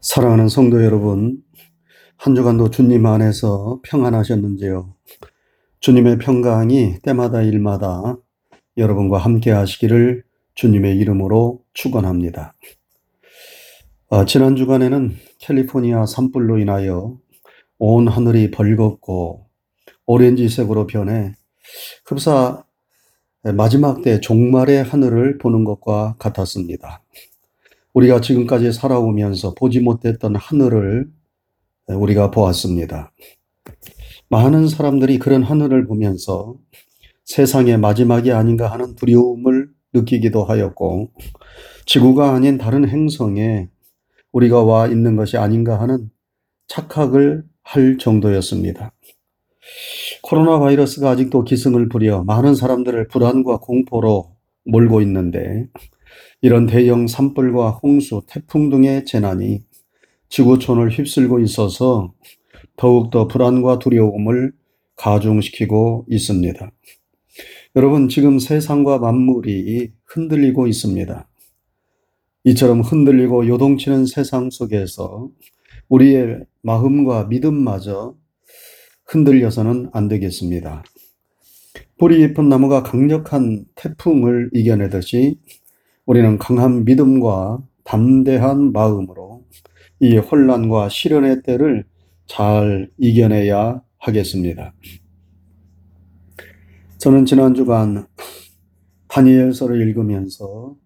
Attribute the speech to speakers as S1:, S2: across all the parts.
S1: 사랑하는 성도 여러분, 한 주간도 주님 안에서 평안하셨는지요? 주님의 평강이 때마다 일마다 여러분과 함께 하시기를 주님의 이름으로 축원합니다. 아, 지난 주간에는 캘리포니아 산불로 인하여 온 하늘이 벌겋고 오렌지색으로 변해 흡사 마지막 때 종말의 하늘을 보는 것과 같았습니다. 우리가 지금까지 살아오면서 보지 못했던 하늘을 우리가 보았습니다. 많은 사람들이 그런 하늘을 보면서 세상의 마지막이 아닌가 하는 두려움을 느끼기도 하였고, 지구가 아닌 다른 행성에 우리가 와 있는 것이 아닌가 하는 착각을 할 정도였습니다. 코로나 바이러스가 아직도 기승을 부려 많은 사람들을 불안과 공포로 몰고 있는데, 이런 대형 산불과 홍수, 태풍 등의 재난이 지구촌을 휩쓸고 있어서 더욱더 불안과 두려움을 가중시키고 있습니다. 여러분, 지금 세상과 만물이 흔들리고 있습니다. 이처럼 흔들리고 요동치는 세상 속에서 우리의 마음과 믿음마저 흔들려서는 안 되겠습니다. 뿌리 깊은 나무가 강력한 태풍을 이겨내듯이 우리는 강한 믿음과 담대한 마음으로 이 혼란과 시련의 때를 잘 이겨내야 하겠습니다. 저는 지난 주간 다니엘서를 읽으면서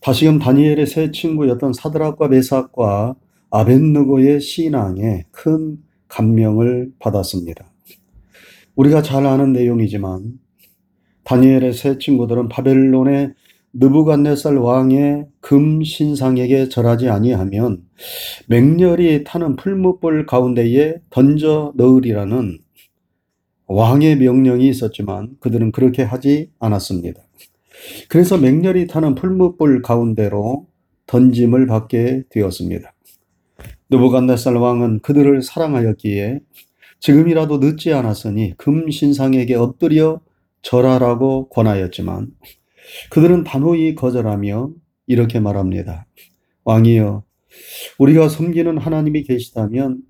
S1: 다시금 다니엘의 새 친구였던 사드락과 메삭과 아벤느고의 신앙에 큰 감명을 받았습니다. 우리가 잘 아는 내용이지만 다니엘의 새 친구들은 바벨론의 느부갓네살 왕의 금 신상에게 절하지 아니하면 맹렬히 타는 풀무불 가운데에 던져 넣으리라는 왕의 명령이 있었지만 그들은 그렇게 하지 않았습니다. 그래서 맹렬히 타는 풀무불 가운데로 던짐을 받게 되었습니다. 느부갓네살 왕은 그들을 사랑하였기에 지금이라도 늦지 않았으니 금 신상에게 엎드려 절하라고 권하였지만 그들은 단호히 거절하며 이렇게 말합니다. 왕이여, 우리가 섬기는 하나님이 계시다면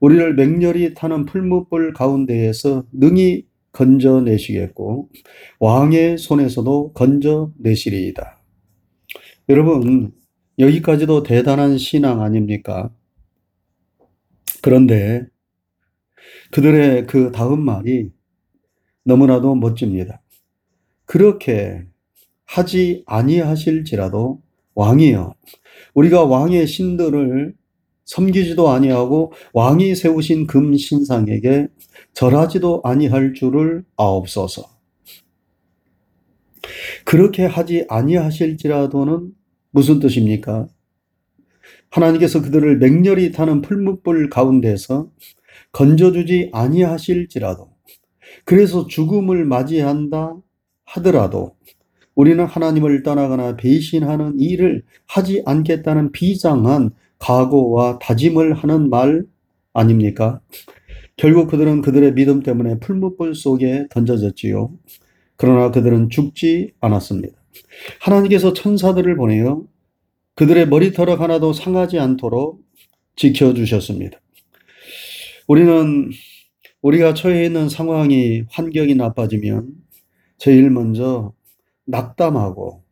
S1: 우리를 맹렬히 타는 풀무불 가운데에서 능히 건져내시겠고 왕의 손에서도 건져내시리이다. 여러분, 여기까지도 대단한 신앙 아닙니까? 그런데 그들의 그 다음 말이 너무나도 멋집니다. 그렇게 하지 아니하실지라도 왕이여 우리가 왕의 신들을 섬기지도 아니하고 왕이 세우신 금 신상에게 절하지도 아니할 줄을 아옵소서. 그렇게 하지 아니하실지라도는 무슨 뜻입니까? 하나님께서 그들을 맹렬히 타는 풀무불 가운데서 건져주지 아니하실지라도 그래서 죽음을 맞이한다 하더라도 우리는 하나님을 떠나거나 배신하는 일을 하지 않겠다는 비장한 각오와 다짐을 하는 말 아닙니까? 결국 그들은 그들의 믿음 때문에 풀무불 속에 던져졌지요. 그러나 그들은 죽지 않았습니다. 하나님께서 천사들을 보내어 그들의 머리털 하나도 상하지 않도록 지켜주셨습니다. 우리는 우리가 처해 있는 상황이 환경이 나빠지면 제일 먼저 낙담하고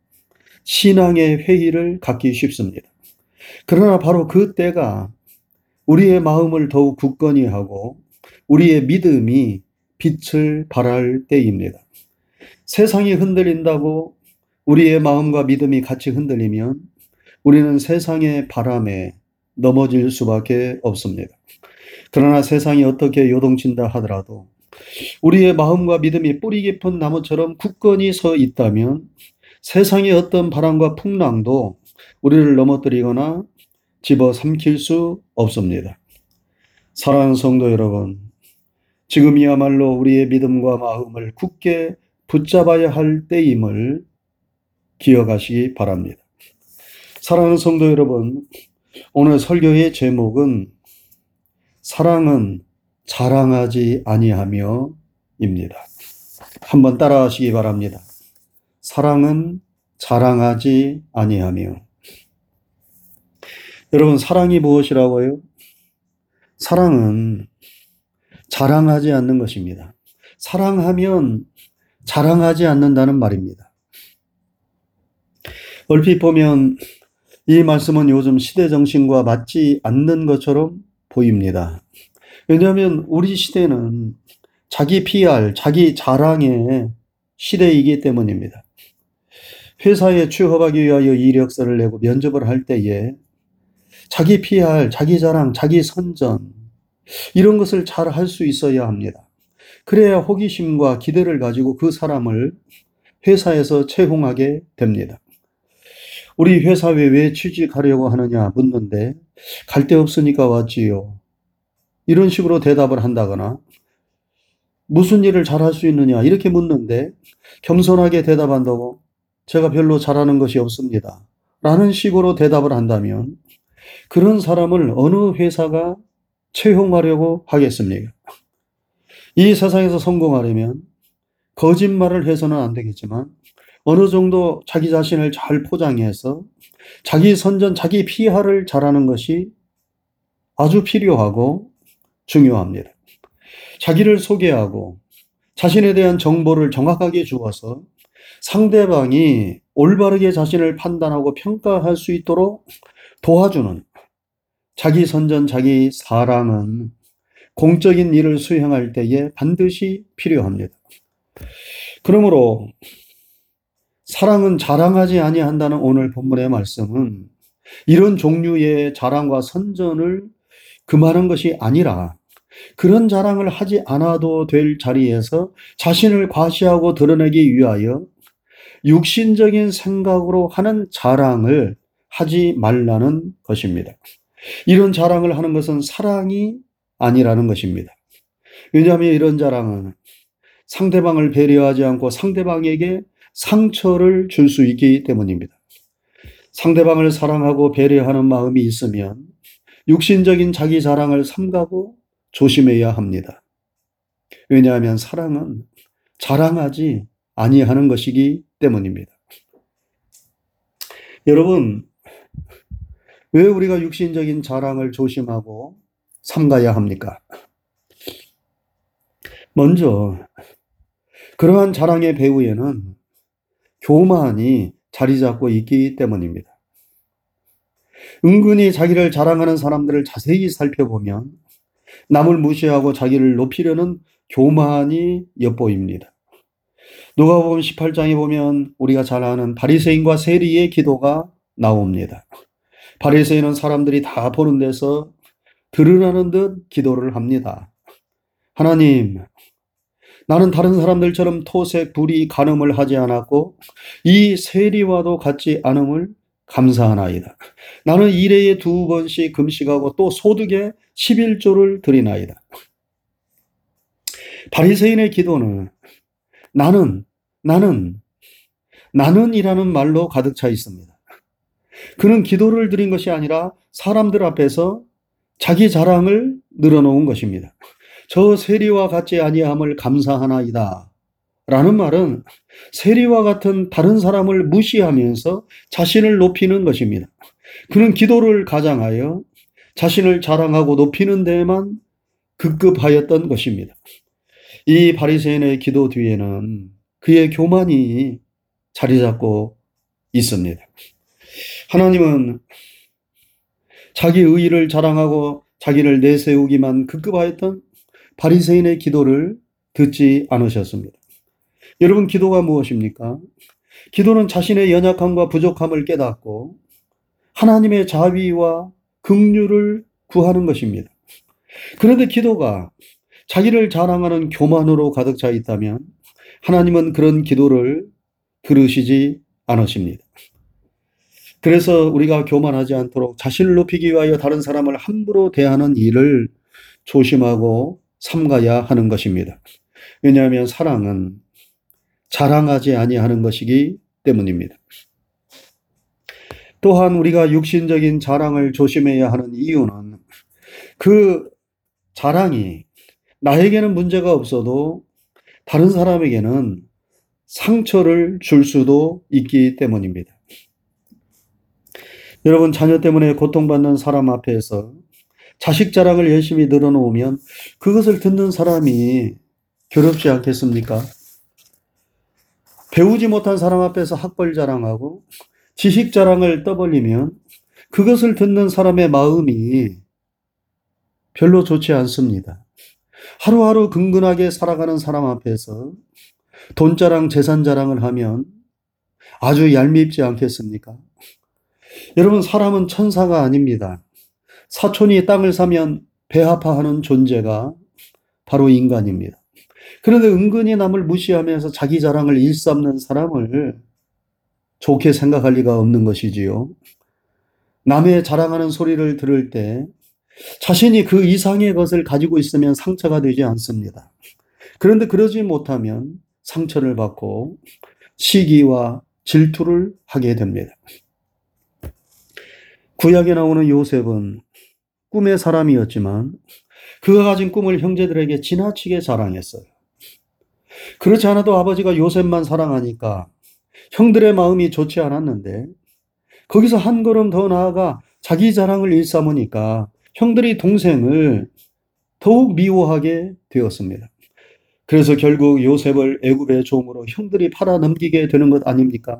S1: 신앙의 회의를 갖기 쉽습니다. 그러나 바로 그 때가 우리의 마음을 더욱 굳건히 하고 우리의 믿음이 빛을 발할 때입니다. 세상이 흔들린다고 우리의 마음과 믿음이 같이 흔들리면 우리는 세상의 바람에 넘어질 수밖에 없습니다. 그러나 세상이 어떻게 요동친다 하더라도 우리의 마음과 믿음이 뿌리 깊은 나무처럼 굳건히 서 있다면 세상의 어떤 바람과 풍랑도 우리를 넘어뜨리거나 집어 삼킬 수 없습니다. 사랑하는 성도 여러분, 지금이야말로 우리의 믿음과 마음을 굳게 붙잡아야 할 때임을 기억하시기 바랍니다. 사랑하는 성도 여러분, 오늘 설교의 제목은 사랑은 자랑하지 아니하며 입니다. 한번 따라하시기 바랍니다. 사랑은 자랑하지 아니하며 여러분, 사랑이 무엇이라고요? 사랑은 자랑하지 않는 것입니다. 사랑하면 자랑하지 않는다는 말입니다. 얼핏 보면 이 말씀은 요즘 시대 정신과 맞지 않는 것처럼 보입니다. 왜냐하면 우리 시대는 자기 PR, 자기 자랑의 시대이기 때문입니다. 회사에 취업하기 위하여 이력서를 내고 면접을 할 때에 자기 PR, 자기 자랑, 자기 선전, 이런 것을 잘 할 수 있어야 합니다. 그래야 호기심과 기대를 가지고 그 사람을 회사에서 채용하게 됩니다. 우리 회사에 왜 취직하려고 하느냐 묻는데 갈 데 없으니까 왔지요. 이런 식으로 대답을 한다거나 무슨 일을 잘할 수 있느냐 이렇게 묻는데 겸손하게 대답한다고 제가 별로 잘하는 것이 없습니다. 라는 식으로 대답을 한다면 그런 사람을 어느 회사가 채용하려고 하겠습니까? 이 세상에서 성공하려면 거짓말을 해서는 안 되겠지만 어느 정도 자기 자신을 잘 포장해서 자기 선전, 자기 피하를 잘하는 것이 아주 필요하고 중요합니다. 자기를 소개하고 자신에 대한 정보를 정확하게 주어서 상대방이 올바르게 자신을 판단하고 평가할 수 있도록 도와주는 자기 선전, 자기 사랑은 공적인 일을 수행할 때에 반드시 필요합니다. 그러므로 사랑은 자랑하지 아니한다는 오늘 본문의 말씀은 이런 종류의 자랑과 선전을 금하는 것이 아니라 그런 자랑을 하지 않아도 될 자리에서 자신을 과시하고 드러내기 위하여 육신적인 생각으로 하는 자랑을 하지 말라는 것입니다. 이런 자랑을 하는 것은 사랑이 아니라는 것입니다. 왜냐하면 이런 자랑은 상대방을 배려하지 않고 상대방에게 상처를 줄 수 있기 때문입니다. 상대방을 사랑하고 배려하는 마음이 있으면 육신적인 자기 자랑을 삼가고 조심해야 합니다. 왜냐하면 사랑은 자랑하지 아니하는 것이기 때문입니다. 여러분, 왜 우리가 육신적인 자랑을 조심하고 삼가야 합니까? 먼저, 그러한 자랑의 배후에는 교만이 자리 잡고 있기 때문입니다. 은근히 자기를 자랑하는 사람들을 자세히 살펴보면 남을 무시하고 자기를 높이려는 교만이 엿보입니다. 누가복음 18장에 보면 우리가 잘 아는 바리새인과 세리의 기도가 나옵니다. 바리새인은 사람들이 다 보는 데서 드러나는 듯 기도를 합니다. 하나님, 나는 다른 사람들처럼 토색, 불이, 간음을 하지 않았고 이 세리와도 같지 않음을 감사하나이다. 나는 일회에 두 번씩 금식하고 또 소득에 11조를 드리나이다. 바리새인의 기도는 나는 나는 나는이라는 말로 가득 차 있습니다. 그는 기도를 드린 것이 아니라 사람들 앞에서 자기 자랑을 늘어놓은 것입니다. 저 세리와 같지 아니함을 감사하나이다. 라는 말은 세리와 같은 다른 사람을 무시하면서 자신을 높이는 것입니다. 그는 기도를 가장하여 자신을 자랑하고 높이는 데에만 급급하였던 것입니다. 이 바리새인의 기도 뒤에는 그의 교만이 자리 잡고 있습니다. 하나님은 자기 의를 자랑하고 자기를 내세우기만 급급하였던 바리새인의 기도를 듣지 않으셨습니다. 여러분 기도가 무엇입니까? 기도는 자신의 연약함과 부족함을 깨닫고 하나님의 자비와 긍휼을 구하는 것입니다. 그런데 기도가 자기를 자랑하는 교만으로 가득 차 있다면 하나님은 그런 기도를 들으시지 않으십니다. 그래서 우리가 교만하지 않도록 자신을 높이기 위하여 다른 사람을 함부로 대하는 일을 조심하고 삼가야 하는 것입니다. 왜냐하면 사랑은 자랑하지 아니하는 것이기 때문입니다. 또한 우리가 육신적인 자랑을 조심해야 하는 이유는 그 자랑이 나에게는 문제가 없어도 다른 사람에게는 상처를 줄 수도 있기 때문입니다. 여러분 자녀 때문에 고통받는 사람 앞에서 자식 자랑을 열심히 늘어놓으면 그것을 듣는 사람이 괴롭지 않겠습니까? 배우지 못한 사람 앞에서 학벌 자랑하고 지식 자랑을 떠벌리면 그것을 듣는 사람의 마음이 별로 좋지 않습니다. 하루하루 근근하게 살아가는 사람 앞에서 돈 자랑, 재산 자랑을 하면 아주 얄밉지 않겠습니까? 여러분, 사람은 천사가 아닙니다. 사촌이 땅을 사면 배아파하는 존재가 바로 인간입니다. 그런데 은근히 남을 무시하면서 자기 자랑을 일삼는 사람을 좋게 생각할 리가 없는 것이지요. 남의 자랑하는 소리를 들을 때 자신이 그 이상의 것을 가지고 있으면 상처가 되지 않습니다. 그런데 그러지 못하면 상처를 받고 시기와 질투를 하게 됩니다. 구약에 나오는 요셉은 꿈의 사람이었지만 그가 가진 꿈을 형제들에게 지나치게 자랑했어요. 그렇지 않아도 아버지가 요셉만 사랑하니까 형들의 마음이 좋지 않았는데 거기서 한 걸음 더 나아가 자기 자랑을 일삼으니까 형들이 동생을 더욱 미워하게 되었습니다. 그래서 결국 요셉을 애굽의 종으로 형들이 팔아 넘기게 되는 것 아닙니까?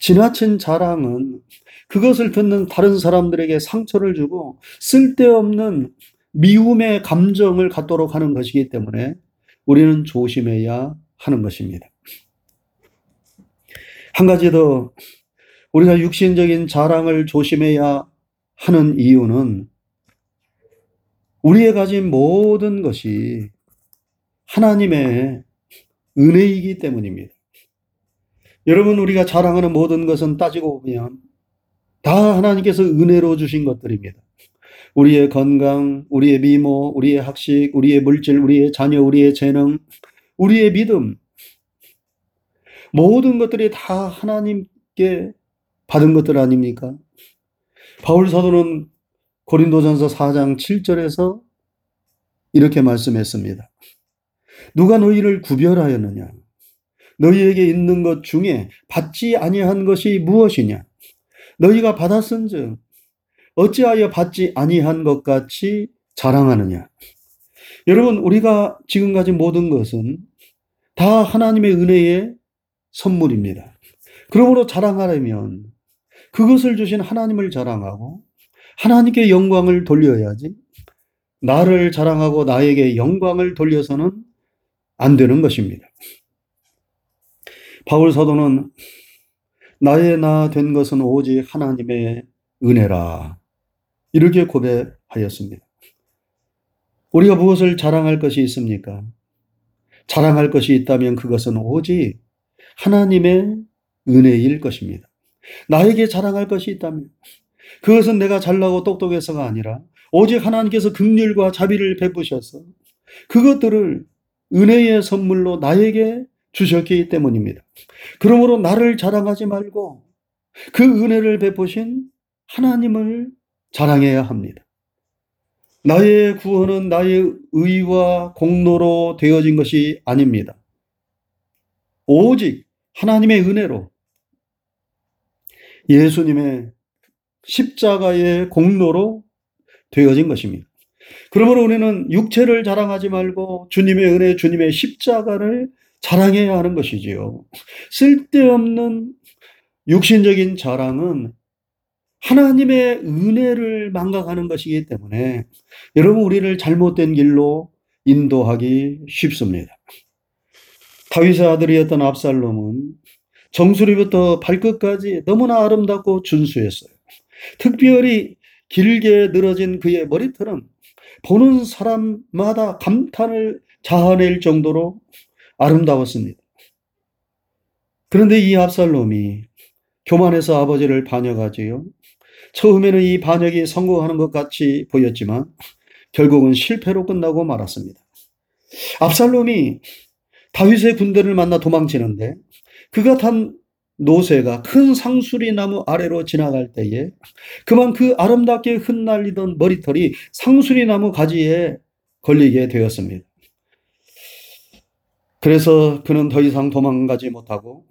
S1: 지나친 자랑은 그것을 듣는 다른 사람들에게 상처를 주고 쓸데없는 미움의 감정을 갖도록 하는 것이기 때문에 우리는 조심해야 하는 것입니다. 한 가지 더 우리가 육신적인 자랑을 조심해야 하는 이유는 우리의 가진 모든 것이 하나님의 은혜이기 때문입니다. 여러분, 우리가 자랑하는 모든 것은 따지고 보면 다 하나님께서 은혜로 주신 것들입니다. 우리의 건강, 우리의 미모, 우리의 학식, 우리의 물질, 우리의 자녀, 우리의 재능, 우리의 믿음. 모든 것들이 다 하나님께 받은 것들 아닙니까? 바울 사도는 고린도전서 4장 7절에서 이렇게 말씀했습니다. 누가 너희를 구별하였느냐? 너희에게 있는 것 중에 받지 아니한 것이 무엇이냐? 너희가 받았은즉 어찌하여 받지 아니한 것 같이 자랑하느냐? 여러분, 우리가 지금 가진 모든 것은 다 하나님의 은혜의 선물입니다. 그러므로 자랑하려면 그것을 주신 하나님을 자랑하고 하나님께 영광을 돌려야지 나를 자랑하고 나에게 영광을 돌려서는 안 되는 것입니다. 바울 사도는 나의 나 된 것은 오직 하나님의 은혜라. 이렇게 고백하였습니다. 우리가 무엇을 자랑할 것이 있습니까? 자랑할 것이 있다면 그것은 오직 하나님의 은혜일 것입니다. 나에게 자랑할 것이 있다면 그것은 내가 잘나고 똑똑해서가 아니라 오직 하나님께서 극률과 자비를 베푸셔서 그것들을 은혜의 선물로 나에게 주셨기 때문입니다. 그러므로 나를 자랑하지 말고 그 은혜를 베푸신 하나님을 자랑해야 합니다. 나의 구원은 나의 의와 공로로 되어진 것이 아닙니다. 오직 하나님의 은혜로 예수님의 십자가의 공로로 되어진 것입니다. 그러므로 우리는 육체를 자랑하지 말고 주님의 은혜, 주님의 십자가를 자랑해야 하는 것이지요. 쓸데없는 육신적인 자랑은 하나님의 은혜를 망각하는 것이기 때문에 여러분 우리를 잘못된 길로 인도하기 쉽습니다. 다윗의 아들이었던 압살롬은 정수리부터 발끝까지 너무나 아름답고 준수했어요. 특별히 길게 늘어진 그의 머리털은 보는 사람마다 감탄을 자아낼 정도로 아름다웠습니다. 그런데 이 압살롬이 교만해서 아버지를 반역하지요. 처음에는 이 반역이 성공하는 것 같이 보였지만 결국은 실패로 끝나고 말았습니다. 압살롬이 다윗의 군대를 만나 도망치는데 그가 탄 노새가 큰 상수리 나무 아래로 지나갈 때에 그만 그 아름답게 흩날리던 머리털이 상수리 나무 가지에 걸리게 되었습니다. 그래서 그는 더 이상 도망가지 못하고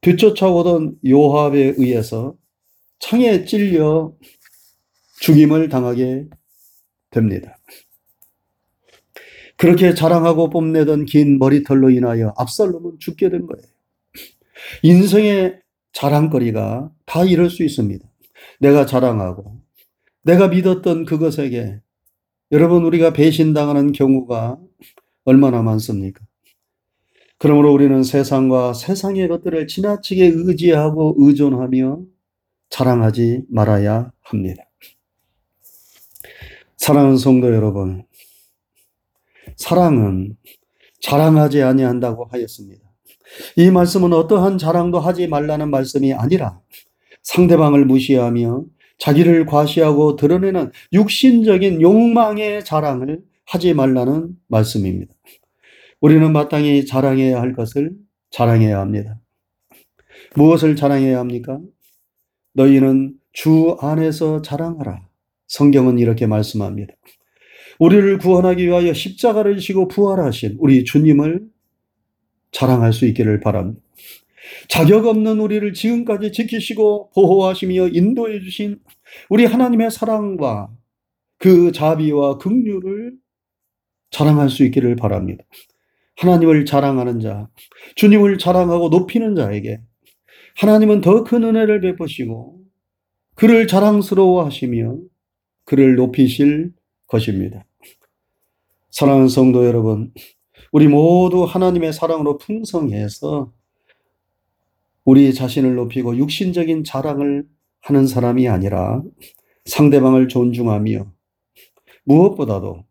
S1: 뒤쫓아오던 요압에 의해서 창에 찔려 죽임을 당하게 됩니다. 그렇게 자랑하고 뽐내던 긴 머리털로 인하여 압살롬은 죽게 된 거예요. 인생의 자랑거리가 다 이럴 수 있습니다. 내가 자랑하고 내가 믿었던 그것에게 여러분 우리가 배신당하는 경우가 얼마나 많습니까? 그러므로 우리는 세상과 세상의 것들을 지나치게 의지하고 의존하며 자랑하지 말아야 합니다. 사랑하는 성도 여러분, 사랑은 자랑하지 아니한다고 하였습니다. 이 말씀은 어떠한 자랑도 하지 말라는 말씀이 아니라 상대방을 무시하며 자기를 과시하고 드러내는 육신적인 욕망의 자랑을 하지 말라는 말씀입니다. 우리는 마땅히 자랑해야 할 것을 자랑해야 합니다. 무엇을 자랑해야 합니까? 너희는 주 안에서 자랑하라. 성경은 이렇게 말씀합니다. 우리를 구원하기 위하여 십자가를 지고 부활하신 우리 주님을 자랑할 수 있기를 바랍니다. 자격 없는 우리를 지금까지 지키시고 보호하시며 인도해 주신 우리 하나님의 사랑과 그 자비와 긍휼을 자랑할 수 있기를 바랍니다. 하나님을 자랑하는 자, 주님을 자랑하고 높이는 자에게 하나님은 더 큰 은혜를 베푸시고 그를 자랑스러워 하시며 그를 높이실 것입니다. 사랑하는 성도 여러분, 우리 모두 하나님의 사랑으로 풍성해서 우리 자신을 높이고 육신적인 자랑을 하는 사람이 아니라 상대방을 존중하며 무엇보다도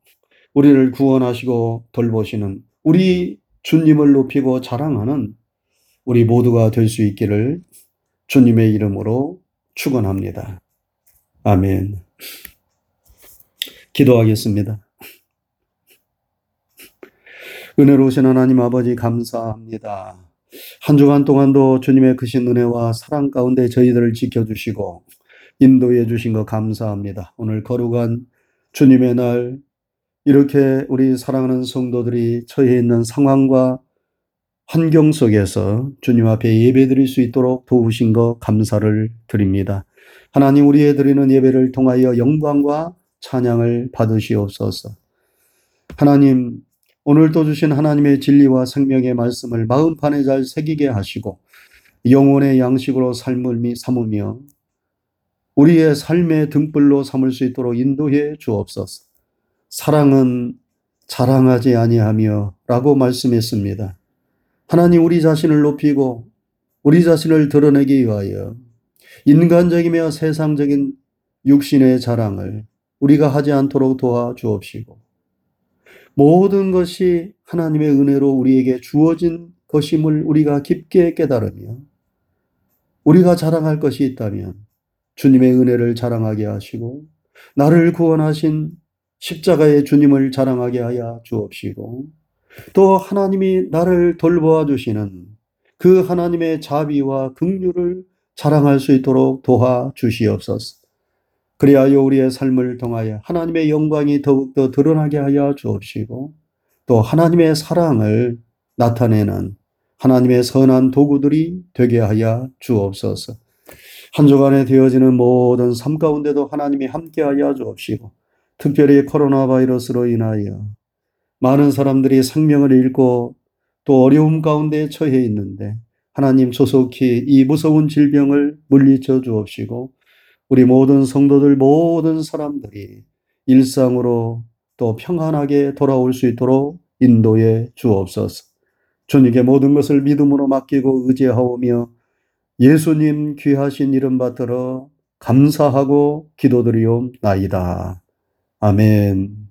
S1: 우리를 구원하시고 돌보시는 우리 주님을 높이고 자랑하는 우리 모두가 될 수 있기를 주님의 이름으로 축원합니다. 아멘. 기도하겠습니다. 은혜로우신 하나님 아버지 감사합니다. 한 주간 동안도 주님의 크신 은혜와 사랑 가운데 저희들을 지켜주시고 인도해 주신 것 감사합니다. 오늘 거룩한 주님의 날 이렇게 우리 사랑하는 성도들이 처해 있는 상황과 환경 속에서 주님 앞에 예배 드릴 수 있도록 도우신 것 감사를 드립니다. 하나님 우리의 드리는 예배를 통하여 영광과 찬양을 받으시옵소서. 하나님 오늘도 주신 하나님의 진리와 생명의 말씀을 마음판에 잘 새기게 하시고 영혼의 양식으로 삶을 삼으며 우리의 삶의 등불로 삼을 수 있도록 인도해 주옵소서. 사랑은 자랑하지 아니하며 라고 말씀했습니다. 하나님 우리 자신을 높이고 우리 자신을 드러내기 위하여 인간적이며 세상적인 육신의 자랑을 우리가 하지 않도록 도와 주옵시고 모든 것이 하나님의 은혜로 우리에게 주어진 것임을 우리가 깊게 깨달으며 우리가 자랑할 것이 있다면 주님의 은혜를 자랑하게 하시고 나를 구원하신 십자가의 주님을 자랑하게 하여 주옵시고 또 하나님이 나를 돌보아 주시는 그 하나님의 자비와 긍휼을 자랑할 수 있도록 도와 주시옵소서. 그리하여 우리의 삶을 통하여 하나님의 영광이 더욱더 드러나게 하여 주옵시고 또 하나님의 사랑을 나타내는 하나님의 선한 도구들이 되게 하여 주옵소서. 한 주간에 되어지는 모든 삶 가운데도 하나님이 함께하여 주옵시고 특별히 코로나 바이러스로 인하여 많은 사람들이 생명을 잃고 또 어려움 가운데 처해 있는데 하나님 조속히 이 무서운 질병을 물리쳐 주옵시고 우리 모든 성도들 모든 사람들이 일상으로 또 평안하게 돌아올 수 있도록 인도해 주옵소서. 주님께 모든 것을 믿음으로 맡기고 의지하오며 예수님 귀하신 이름 받들어 감사하고 기도드리옵나이다. 아멘.